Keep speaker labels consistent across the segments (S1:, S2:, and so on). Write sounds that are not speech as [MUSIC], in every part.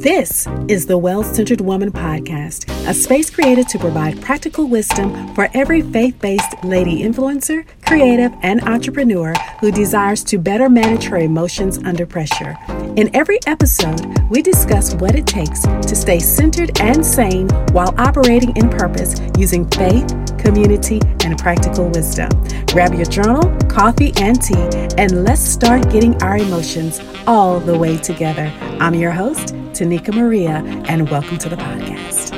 S1: This is the Well Centered Woman Podcast, a space created to provide practical wisdom for every faith based lady influencer, creative, and entrepreneur who desires to better manage her emotions under pressure. In every episode, we discuss what it takes to stay centered and sane while operating in purpose using faith, community, and practical wisdom. Grab your journal, coffee, and tea, and let's start getting our emotions all the way together. I'm your host, Tonika Maria, and welcome to the podcast.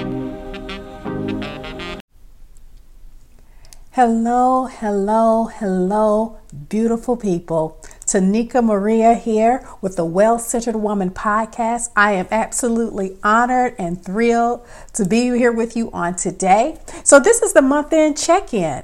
S1: Hello, hello, hello, beautiful people. Tonika Maria here with the Well Centered Woman podcast. I am absolutely honored and thrilled to be here with you on today. So, this is the month end check in.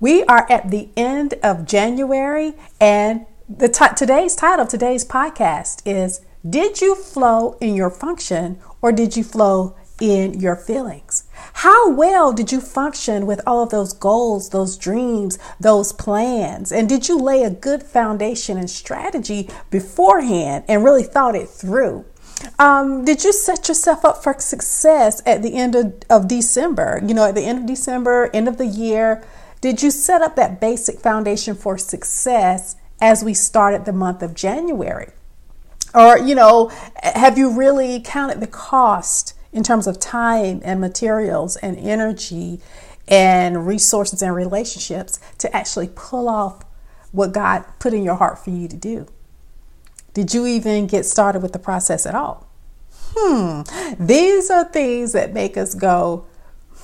S1: We are at the end of January, and the t- today's title of today's podcast is did you flow in your function or did you flow in your feelings? How well did you function with all of those goals, those dreams, those plans? And did you lay a good foundation and strategy beforehand and really thought it through? Um, did you set yourself up for success at the end of, of December? You know, at the end of December, end of the year, did you set up that basic foundation for success as we started the month of January? Or, you know, have you really counted the cost in terms of time and materials and energy and resources and relationships to actually pull off what God put in your heart for you to do? Did you even get started with the process at all? Hmm, these are things that make us go,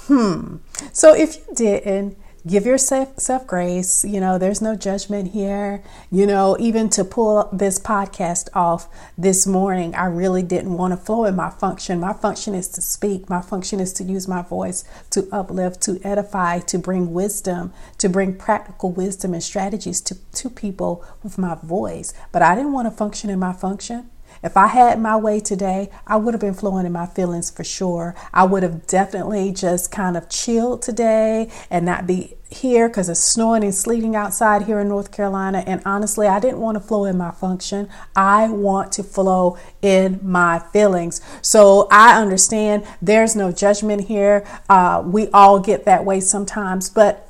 S1: hmm. So if you didn't, give yourself self grace. You know, there's no judgment here. You know, even to pull this podcast off this morning, I really didn't want to flow in my function. My function is to speak, my function is to use my voice to uplift, to edify, to bring wisdom, to bring practical wisdom and strategies to, to people with my voice. But I didn't want to function in my function. If I had my way today, I would have been flowing in my feelings for sure. I would have definitely just kind of chilled today and not be here because it's snowing and sleeting outside here in North Carolina. And honestly, I didn't want to flow in my function. I want to flow in my feelings. So I understand there's no judgment here. Uh, we all get that way sometimes, but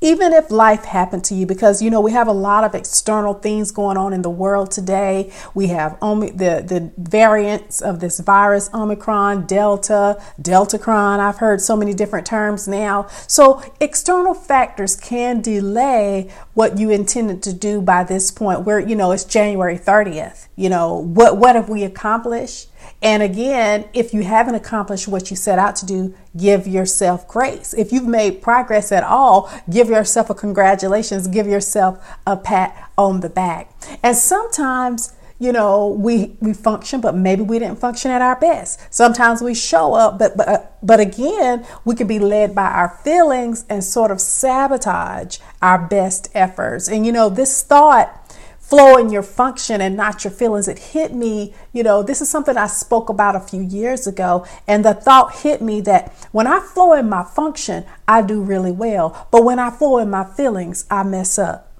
S1: even if life happened to you, because you know we have a lot of external things going on in the world today. We have the the variants of this virus, Omicron, Delta, Deltacron. I've heard so many different terms now. So external factors can delay what you intended to do by this point. Where you know it's January 30th. You know what what have we accomplished? And again, if you haven't accomplished what you set out to do, give yourself grace. If you've made progress at all, give yourself a congratulations, give yourself a pat on the back. And sometimes, you know, we we function, but maybe we didn't function at our best. Sometimes we show up, but but uh, but again, we can be led by our feelings and sort of sabotage our best efforts. And you know, this thought flow in your function and not your feelings. It hit me, you know, this is something I spoke about a few years ago. And the thought hit me that when I flow in my function, I do really well. But when I flow in my feelings, I mess up.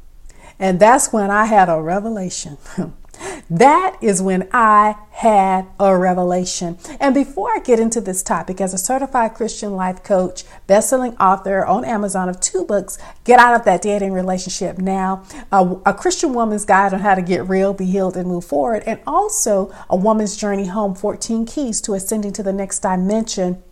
S1: And that's when I had a revelation. [LAUGHS] That is when I had a revelation. And before I get into this topic, as a certified Christian life coach, best-selling author on Amazon of two books, Get Out of That Dating Relationship Now, a, a Christian woman's guide on how to get real, be healed, and move forward, and also a woman's journey home 14 keys to ascending to the next dimension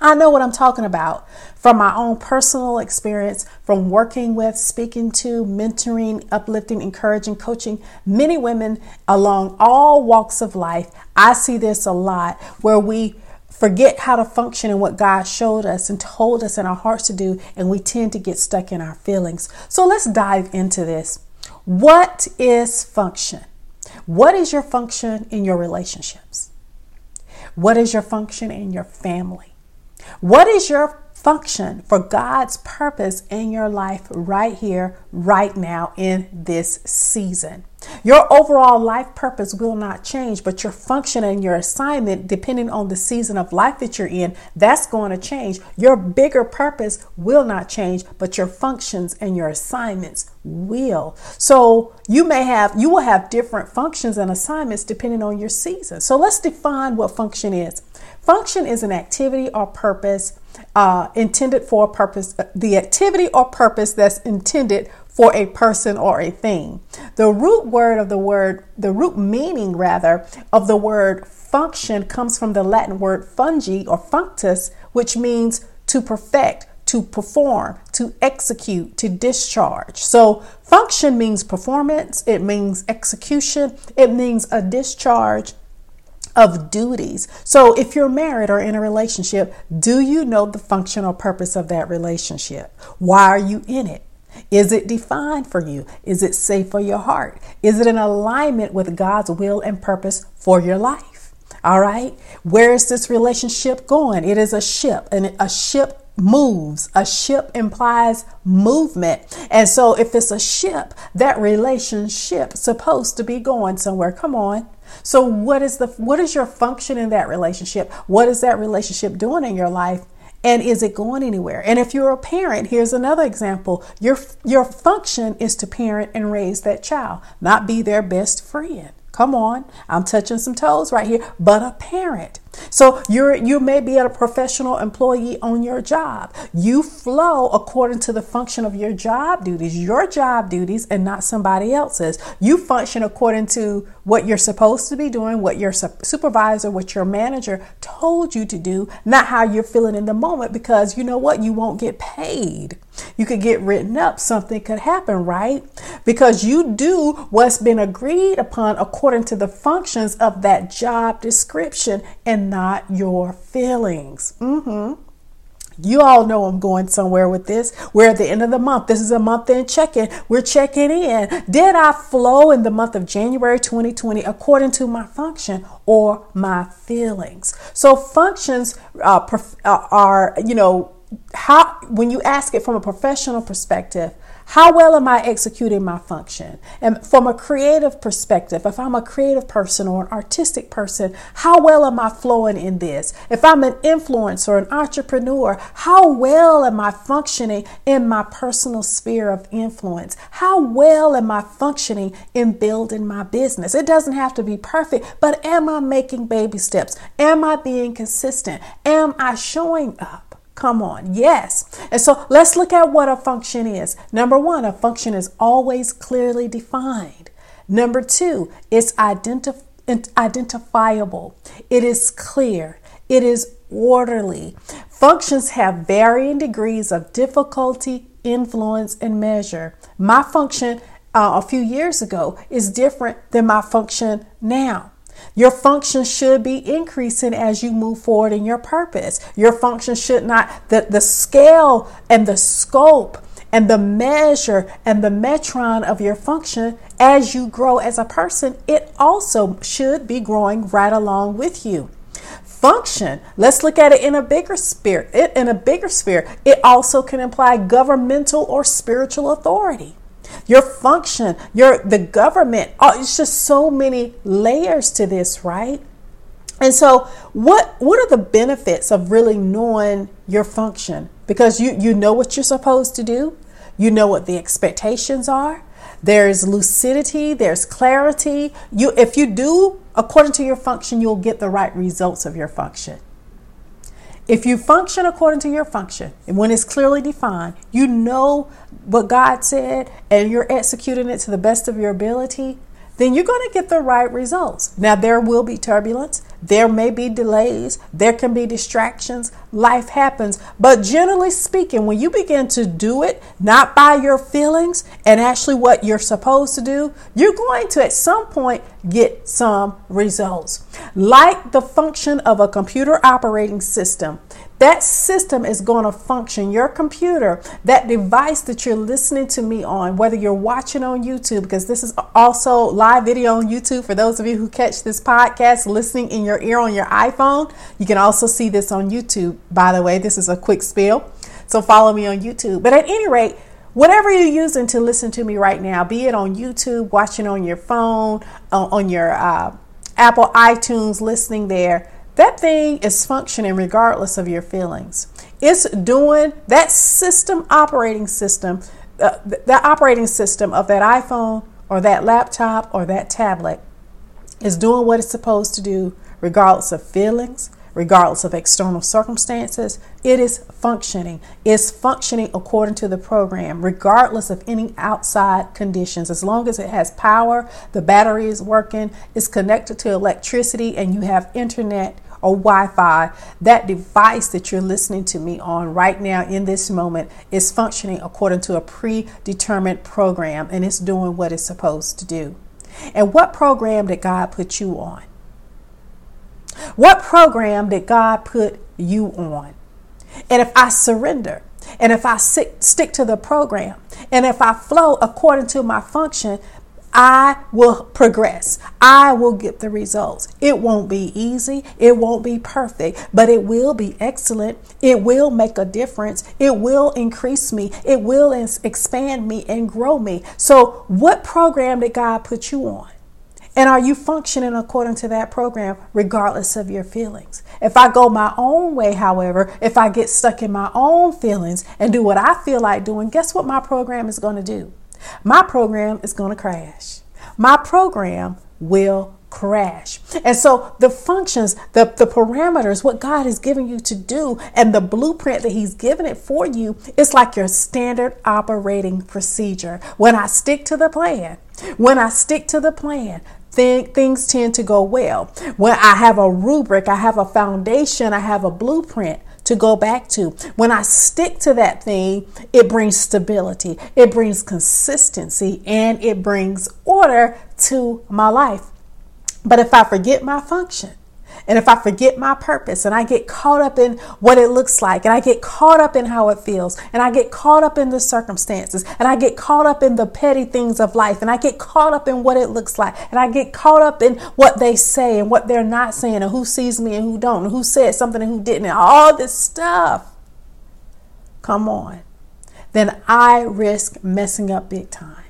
S1: I know what I'm talking about from my own personal experience, from working with, speaking to, mentoring, uplifting, encouraging, coaching many women along all walks of life. I see this a lot where we forget how to function and what God showed us and told us in our hearts to do, and we tend to get stuck in our feelings. So let's dive into this. What is function? What is your function in your relationships? What is your function in your family? What is your function for God's purpose in your life right here, right now, in this season? Your overall life purpose will not change, but your function and your assignment, depending on the season of life that you're in, that's going to change. Your bigger purpose will not change, but your functions and your assignments will. So you may have, you will have different functions and assignments depending on your season. So let's define what function is. Function is an activity or purpose uh, intended for a purpose, the activity or purpose that's intended for a person or a thing. The root word of the word, the root meaning rather, of the word function comes from the Latin word fungi or functus, which means to perfect, to perform, to execute, to discharge. So, function means performance, it means execution, it means a discharge of duties. So, if you're married or in a relationship, do you know the functional purpose of that relationship? Why are you in it? Is it defined for you? Is it safe for your heart? Is it in alignment with God's will and purpose for your life? All right. Where is this relationship going? It is a ship, and a ship moves. A ship implies movement. And so if it's a ship, that relationship supposed to be going somewhere. Come on. So what is the what is your function in that relationship? What is that relationship doing in your life? And is it going anywhere? And if you're a parent, here's another example. Your your function is to parent and raise that child, not be their best friend. Come on, I'm touching some toes right here, but a parent. So you're you may be a professional employee on your job. You flow according to the function of your job duties, your job duties and not somebody else's. You function according to what you're supposed to be doing, what your supervisor, what your manager told you to do, not how you're feeling in the moment because you know what? You won't get paid. You could get written up, something could happen, right? Because you do what's been agreed upon according to the functions of that job description and not your feelings. Mm-hmm. You all know I'm going somewhere with this. We're at the end of the month. This is a month in check-in. We're checking in. Did I flow in the month of January 2020 according to my function or my feelings? So functions uh, uh are, you know, how when you ask it from a professional perspective, how well am I executing my function? And from a creative perspective, if I'm a creative person or an artistic person, how well am I flowing in this? If I'm an influencer, an entrepreneur, how well am I functioning in my personal sphere of influence? How well am I functioning in building my business? It doesn't have to be perfect, but am I making baby steps? Am I being consistent? Am I showing up? Come on, yes. And so let's look at what a function is. Number one, a function is always clearly defined. Number two, it's identif- identifiable, it is clear, it is orderly. Functions have varying degrees of difficulty, influence, and measure. My function uh, a few years ago is different than my function now. Your function should be increasing as you move forward in your purpose. Your function should not, the, the scale and the scope and the measure and the metron of your function as you grow as a person, it also should be growing right along with you. Function, let's look at it in a bigger sphere. It, in a bigger sphere, it also can imply governmental or spiritual authority your function, your the government. Oh, it's just so many layers to this, right? And so, what what are the benefits of really knowing your function? Because you you know what you're supposed to do, you know what the expectations are. There's lucidity, there's clarity. You if you do according to your function, you'll get the right results of your function. If you function according to your function, and when it's clearly defined, you know what God said and you're executing it to the best of your ability, then you're going to get the right results. Now, there will be turbulence, there may be delays, there can be distractions, life happens. But generally speaking, when you begin to do it, not by your feelings and actually what you're supposed to do, you're going to at some point get some results. Like the function of a computer operating system, that system is going to function. Your computer, that device that you're listening to me on, whether you're watching on YouTube, because this is also live video on YouTube for those of you who catch this podcast listening in your ear on your iPhone. You can also see this on YouTube, by the way. This is a quick spiel. So follow me on YouTube. But at any rate, whatever you're using to listen to me right now, be it on YouTube, watching on your phone, on your uh, Apple iTunes, listening there, that thing is functioning regardless of your feelings. It's doing that system operating system, uh, that operating system of that iPhone or that laptop or that tablet is doing what it's supposed to do regardless of feelings, regardless of external circumstances. It is functioning. It's functioning according to the program, regardless of any outside conditions. As long as it has power, the battery is working, it's connected to electricity, and you have internet or Wi Fi, that device that you're listening to me on right now in this moment is functioning according to a predetermined program and it's doing what it's supposed to do. And what program did God put you on? What program did God put you on? And if I surrender, and if I stick to the program, and if I flow according to my function, I will progress. I will get the results. It won't be easy. It won't be perfect, but it will be excellent. It will make a difference. It will increase me. It will expand me and grow me. So, what program did God put you on? And are you functioning according to that program, regardless of your feelings? If I go my own way, however, if I get stuck in my own feelings and do what I feel like doing, guess what my program is going to do? My program is going to crash. My program will crash. And so the functions, the, the parameters, what God has given you to do, and the blueprint that He's given it for you, it's like your standard operating procedure. When I stick to the plan, when I stick to the plan, th- things tend to go well. When I have a rubric, I have a foundation, I have a blueprint to go back to. When I stick to that thing, it brings stability, it brings consistency, and it brings order to my life. But if I forget my function, and if I forget my purpose and I get caught up in what it looks like and I get caught up in how it feels and I get caught up in the circumstances and I get caught up in the petty things of life and I get caught up in what it looks like and I get caught up in what they say and what they're not saying and who sees me and who don't and who said something and who didn't and all this stuff. Come on. Then I risk messing up big time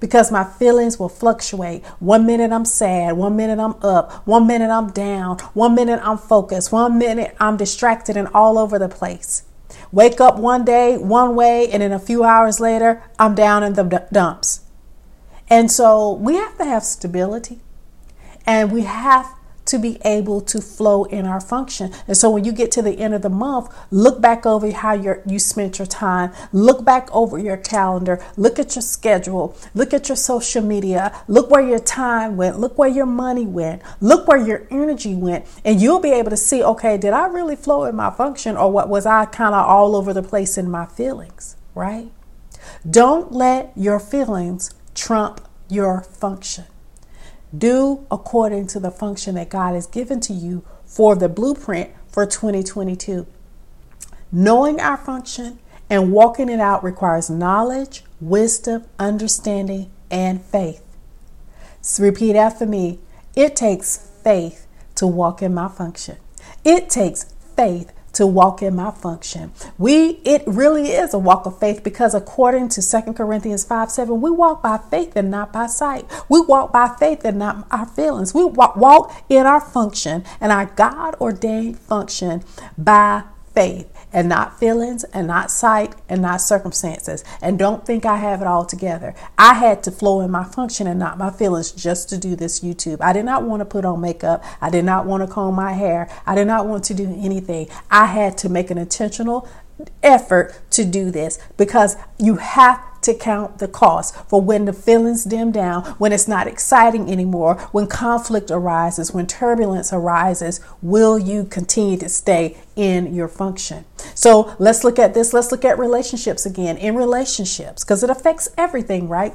S1: because my feelings will fluctuate. One minute I'm sad, one minute I'm up, one minute I'm down, one minute I'm focused, one minute I'm distracted and all over the place. Wake up one day one way, and then a few hours later, I'm down in the dumps. And so we have to have stability and we have to be able to flow in our function. And so when you get to the end of the month, look back over how you you spent your time, look back over your calendar, look at your schedule, look at your social media, look where your time went, look where your money went, look where your energy went, and you'll be able to see, okay, did I really flow in my function or what was I kind of all over the place in my feelings, right? Don't let your feelings trump your function. Do according to the function that God has given to you for the blueprint for 2022. Knowing our function and walking it out requires knowledge, wisdom, understanding, and faith. So repeat after me. It takes faith to walk in my function. It takes faith to walk in my function. We it really is a walk of faith because according to Second Corinthians 5 7, we walk by faith and not by sight. We walk by faith and not our feelings. We walk in our function and our God ordained function by faith and not feelings and not sight and not circumstances. And don't think I have it all together. I had to flow in my function and not my feelings just to do this YouTube. I did not want to put on makeup. I did not want to comb my hair. I did not want to do anything. I had to make an intentional effort to do this because you have to count the cost for when the feelings dim down, when it's not exciting anymore, when conflict arises, when turbulence arises, will you continue to stay in your function? So let's look at this. Let's look at relationships again. In relationships, because it affects everything, right?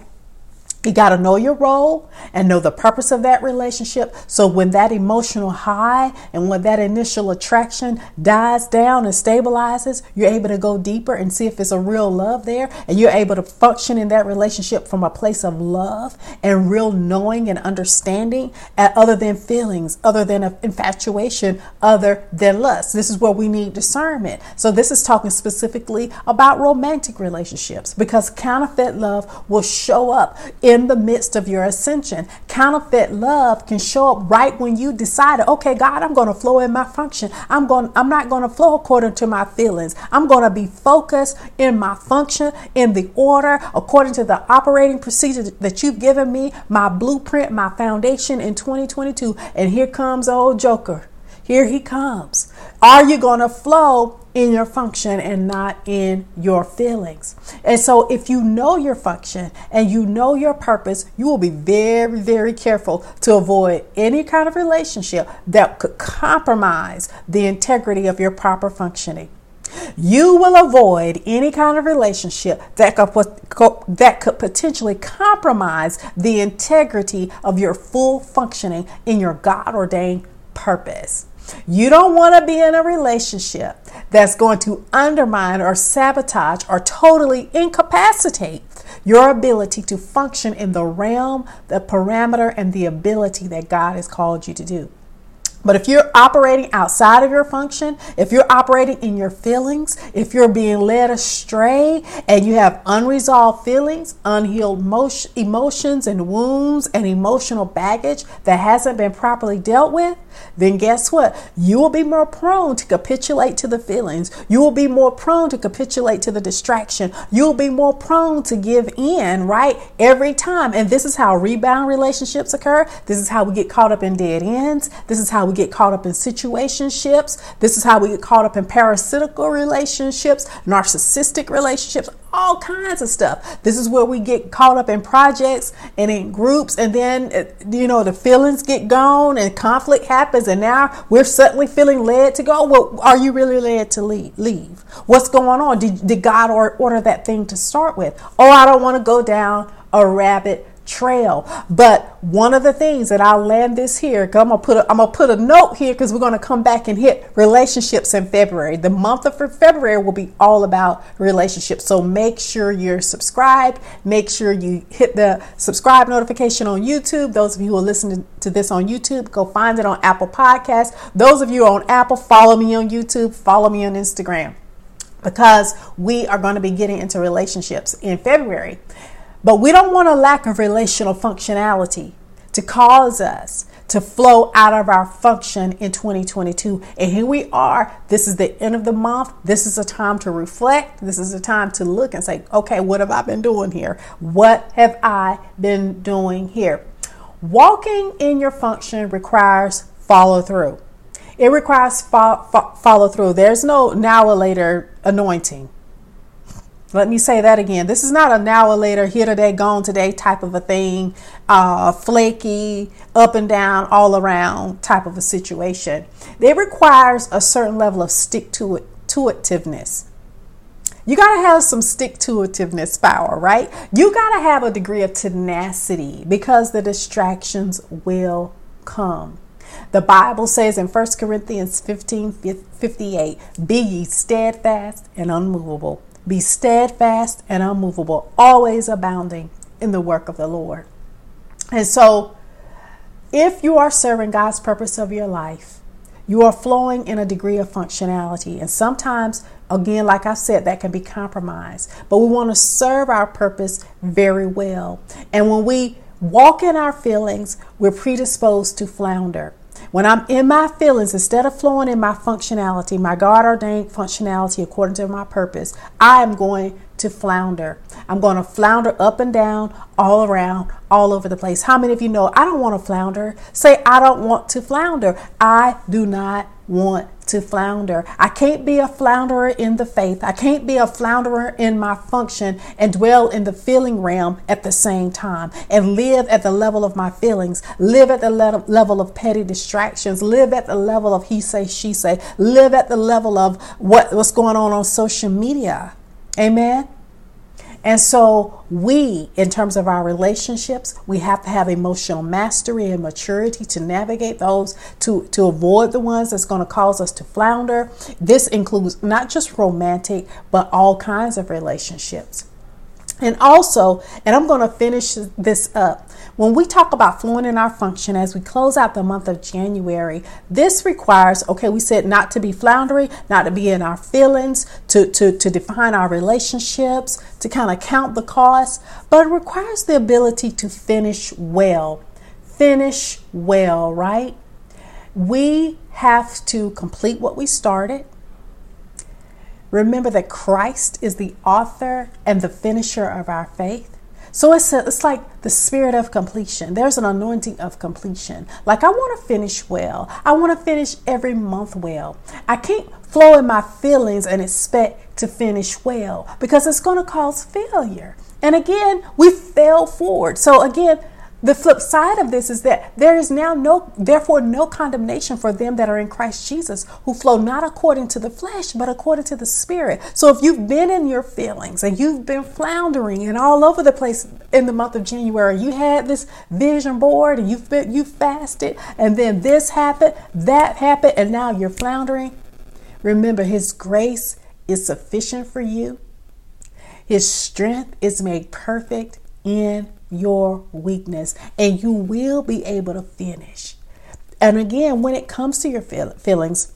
S1: You got to know your role and know the purpose of that relationship. So when that emotional high and when that initial attraction dies down and stabilizes, you're able to go deeper and see if it's a real love there. And you're able to function in that relationship from a place of love and real knowing and understanding other than feelings, other than infatuation, other than lust. This is where we need discernment. So this is talking specifically about romantic relationships because counterfeit love will show up in the midst of your ascension. Counterfeit love can show up right when you decided, okay, God, I'm going to flow in my function. I'm going I'm not going to flow according to my feelings. I'm going to be focused in my function, in the order, according to the operating procedure that you've given me, my blueprint, my foundation in 2022. And here comes old Joker. Here he comes. Are you going to flow in your function and not in your feelings. And so, if you know your function and you know your purpose, you will be very, very careful to avoid any kind of relationship that could compromise the integrity of your proper functioning. You will avoid any kind of relationship that could, that could potentially compromise the integrity of your full functioning in your God ordained purpose. You don't want to be in a relationship that's going to undermine or sabotage or totally incapacitate your ability to function in the realm, the parameter, and the ability that God has called you to do. But if you're operating outside of your function, if you're operating in your feelings, if you're being led astray and you have unresolved feelings, unhealed emotions and wounds and emotional baggage that hasn't been properly dealt with, then guess what? You will be more prone to capitulate to the feelings. You will be more prone to capitulate to the distraction. You'll be more prone to give in, right? Every time. And this is how rebound relationships occur. This is how we get caught up in dead ends. This is how we get caught up in situationships. This is how we get caught up in parasitical relationships, narcissistic relationships, all kinds of stuff. This is where we get caught up in projects and in groups, and then, uh, you know, the feelings get gone and conflict happens, and now we're suddenly feeling led to go. Well, are you really led to leave? leave? What's going on? Did, did God order that thing to start with? Oh, I don't want to go down a rabbit trail. But one of the things that I'll land this here, I'm gonna put a, I'm gonna put a note here because we're gonna come back and hit relationships in February. The month of February will be all about relationships. So make sure you're subscribed. Make sure you hit the subscribe notification on YouTube. Those of you who are listening to this on YouTube, go find it on Apple Podcasts. Those of you on Apple, follow me on YouTube. Follow me on Instagram because we are going to be getting into relationships in February. But we don't want a lack of relational functionality to cause us to flow out of our function in 2022. And here we are. This is the end of the month. This is a time to reflect. This is a time to look and say, okay, what have I been doing here? What have I been doing here? Walking in your function requires follow through. It requires fo- fo- follow through. There's no now or later anointing. Let me say that again. This is not a now or later, here today, gone today type of a thing, uh, flaky, up and down, all around type of a situation. It requires a certain level of stick to it, itiveness. You got to have some stick to itiveness power, right? You got to have a degree of tenacity because the distractions will come. The Bible says in 1 Corinthians 15 58, Be ye steadfast and unmovable be steadfast and unmovable, always abounding in the work of the Lord. And so, if you are serving God's purpose of your life, you are flowing in a degree of functionality. And sometimes, again, like I said, that can be compromised. But we want to serve our purpose very well. And when we walk in our feelings, we're predisposed to flounder. When I'm in my feelings, instead of flowing in my functionality, my God ordained functionality according to my purpose, I am going to flounder. I'm going to flounder up and down, all around, all over the place. How many of you know I don't want to flounder? Say, I don't want to flounder. I do not want to flounder. I can't be a flounderer in the faith. I can't be a flounderer in my function and dwell in the feeling realm at the same time and live at the level of my feelings, live at the level of petty distractions, live at the level of he say, she say, live at the level of what, what's going on on social media. Amen. And so, we, in terms of our relationships, we have to have emotional mastery and maturity to navigate those, to, to avoid the ones that's going to cause us to flounder. This includes not just romantic, but all kinds of relationships. And also, and I'm going to finish this up. When we talk about flowing in our function as we close out the month of January, this requires, okay, we said not to be floundering, not to be in our feelings, to, to, to define our relationships, to kind of count the cost, but it requires the ability to finish well. Finish well, right? We have to complete what we started. Remember that Christ is the author and the finisher of our faith. So it's, a, it's like the spirit of completion. There's an anointing of completion. Like I want to finish well. I want to finish every month well. I can't flow in my feelings and expect to finish well because it's going to cause failure. And again, we fail forward. So again, the flip side of this is that there is now no, therefore, no condemnation for them that are in Christ Jesus who flow not according to the flesh, but according to the Spirit. So if you've been in your feelings and you've been floundering and all over the place in the month of January, you had this vision board and you've been, you fasted, and then this happened, that happened, and now you're floundering. Remember, His grace is sufficient for you. His strength is made perfect in your weakness and you will be able to finish. And again, when it comes to your feelings,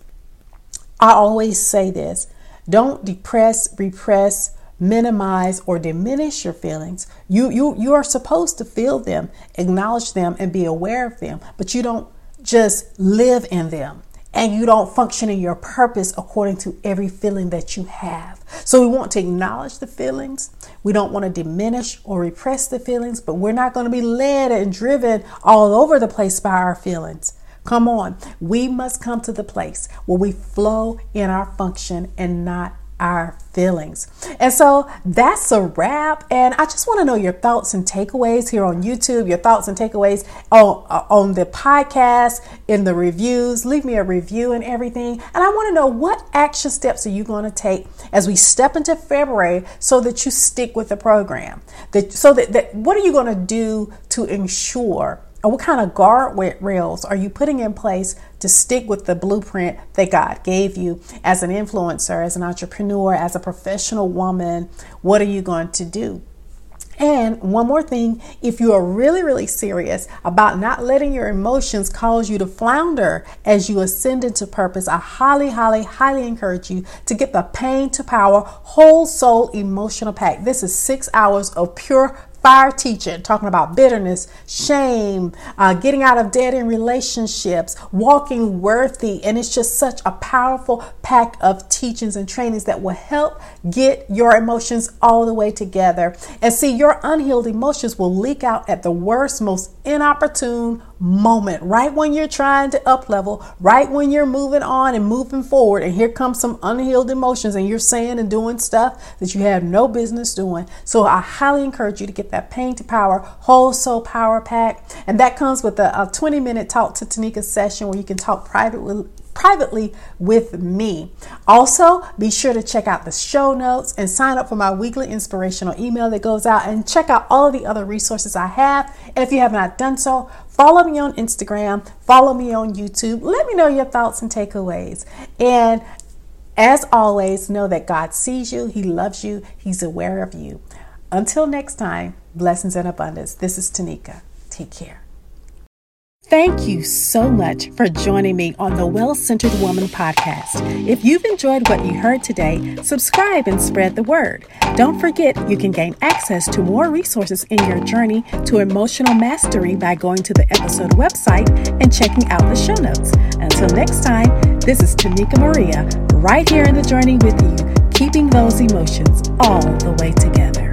S1: I always say this don't depress, repress, minimize, or diminish your feelings. You, you, you are supposed to feel them, acknowledge them, and be aware of them, but you don't just live in them and you don't function in your purpose according to every feeling that you have. So we want to acknowledge the feelings. We don't want to diminish or repress the feelings, but we're not going to be led and driven all over the place by our feelings. Come on, we must come to the place where we flow in our function and not our feelings. And so that's a wrap. And I just want to know your thoughts and takeaways here on YouTube, your thoughts and takeaways on, on the podcast, in the reviews. Leave me a review and everything. And I want to know what action steps are you going to take as we step into February so that you stick with the program? That, so that, that what are you going to do to ensure or what kind of guardrails are you putting in place to stick with the blueprint that God gave you as an influencer, as an entrepreneur, as a professional woman? What are you going to do? And one more thing, if you are really, really serious about not letting your emotions cause you to flounder as you ascend into purpose, I highly, highly, highly encourage you to get the Pain to Power Whole Soul Emotional Pack. This is six hours of pure fire teaching, talking about bitterness, shame, uh, getting out of dead end relationships, walking worthy. And it's just such a powerful pack of teachings and trainings that will help get your emotions all the way together. And see, your unhealed emotions will leak out at the worst, most inopportune moment, right when you're trying to up level, right when you're moving on and moving forward, and here comes some unhealed emotions, and you're saying and doing stuff that you have no business doing. So I highly encourage you to get that Pain to Power Whole Soul Power Pack, and that comes with a, a 20 minute talk to Tonika session where you can talk privately privately with me. Also, be sure to check out the show notes and sign up for my weekly inspirational email that goes out and check out all of the other resources I have. And if you have not done so, follow me on Instagram, follow me on YouTube. Let me know your thoughts and takeaways. And as always, know that God sees you, He loves you, He's aware of you. Until next time, blessings and abundance. This is Tonika. Take care. Thank you so much for joining me on the Well Centered Woman podcast. If you've enjoyed what you heard today, subscribe and spread the word. Don't forget you can gain access to more resources in your journey to emotional mastery by going to the episode website and checking out the show notes. Until next time, this is Tonika Maria, right here in the journey with you, keeping those emotions all the way together.